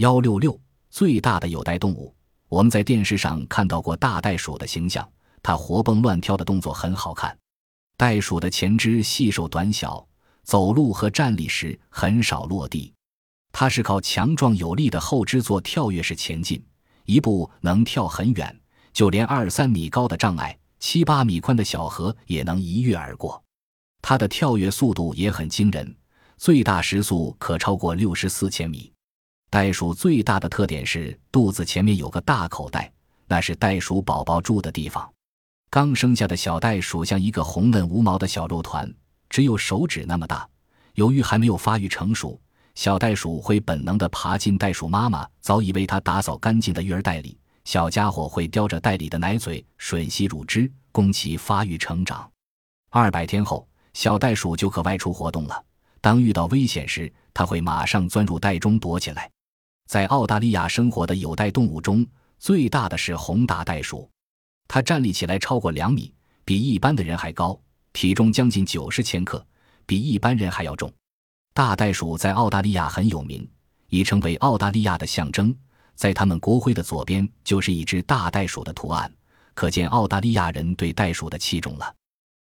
幺六六，最大的有袋动物。我们在电视上看到过大袋鼠的形象，它活蹦乱跳的动作很好看。袋鼠的前肢细瘦短小，走路和站立时很少落地。它是靠强壮有力的后肢做跳跃式前进，一步能跳很远，就连二三米高的障碍、七八米宽的小河也能一跃而过。它的跳跃速度也很惊人，最大时速可超过六十四千米。袋鼠最大的特点是肚子前面有个大口袋，那是袋鼠宝宝住的地方。刚生下的小袋鼠像一个红嫩无毛的小肉团，只有手指那么大。由于还没有发育成熟，小袋鼠会本能地爬进袋鼠妈妈早已为它打扫干净的育儿袋里，小家伙会叼着袋里的奶嘴吮吸乳汁，供其发育成长。二百天后。小袋鼠就可外出活动了。当遇到危险时，它会马上钻入袋中躲起来。在澳大利亚生活的有袋动物中，最大的是红大袋鼠，它站立起来超过两米，比一般的人还高，体重将近九十千克，比一般人还要重。大袋鼠在澳大利亚很有名，已成为澳大利亚的象征。在他们国徽的左边就是一只大袋鼠的图案，可见澳大利亚人对袋鼠的器重了。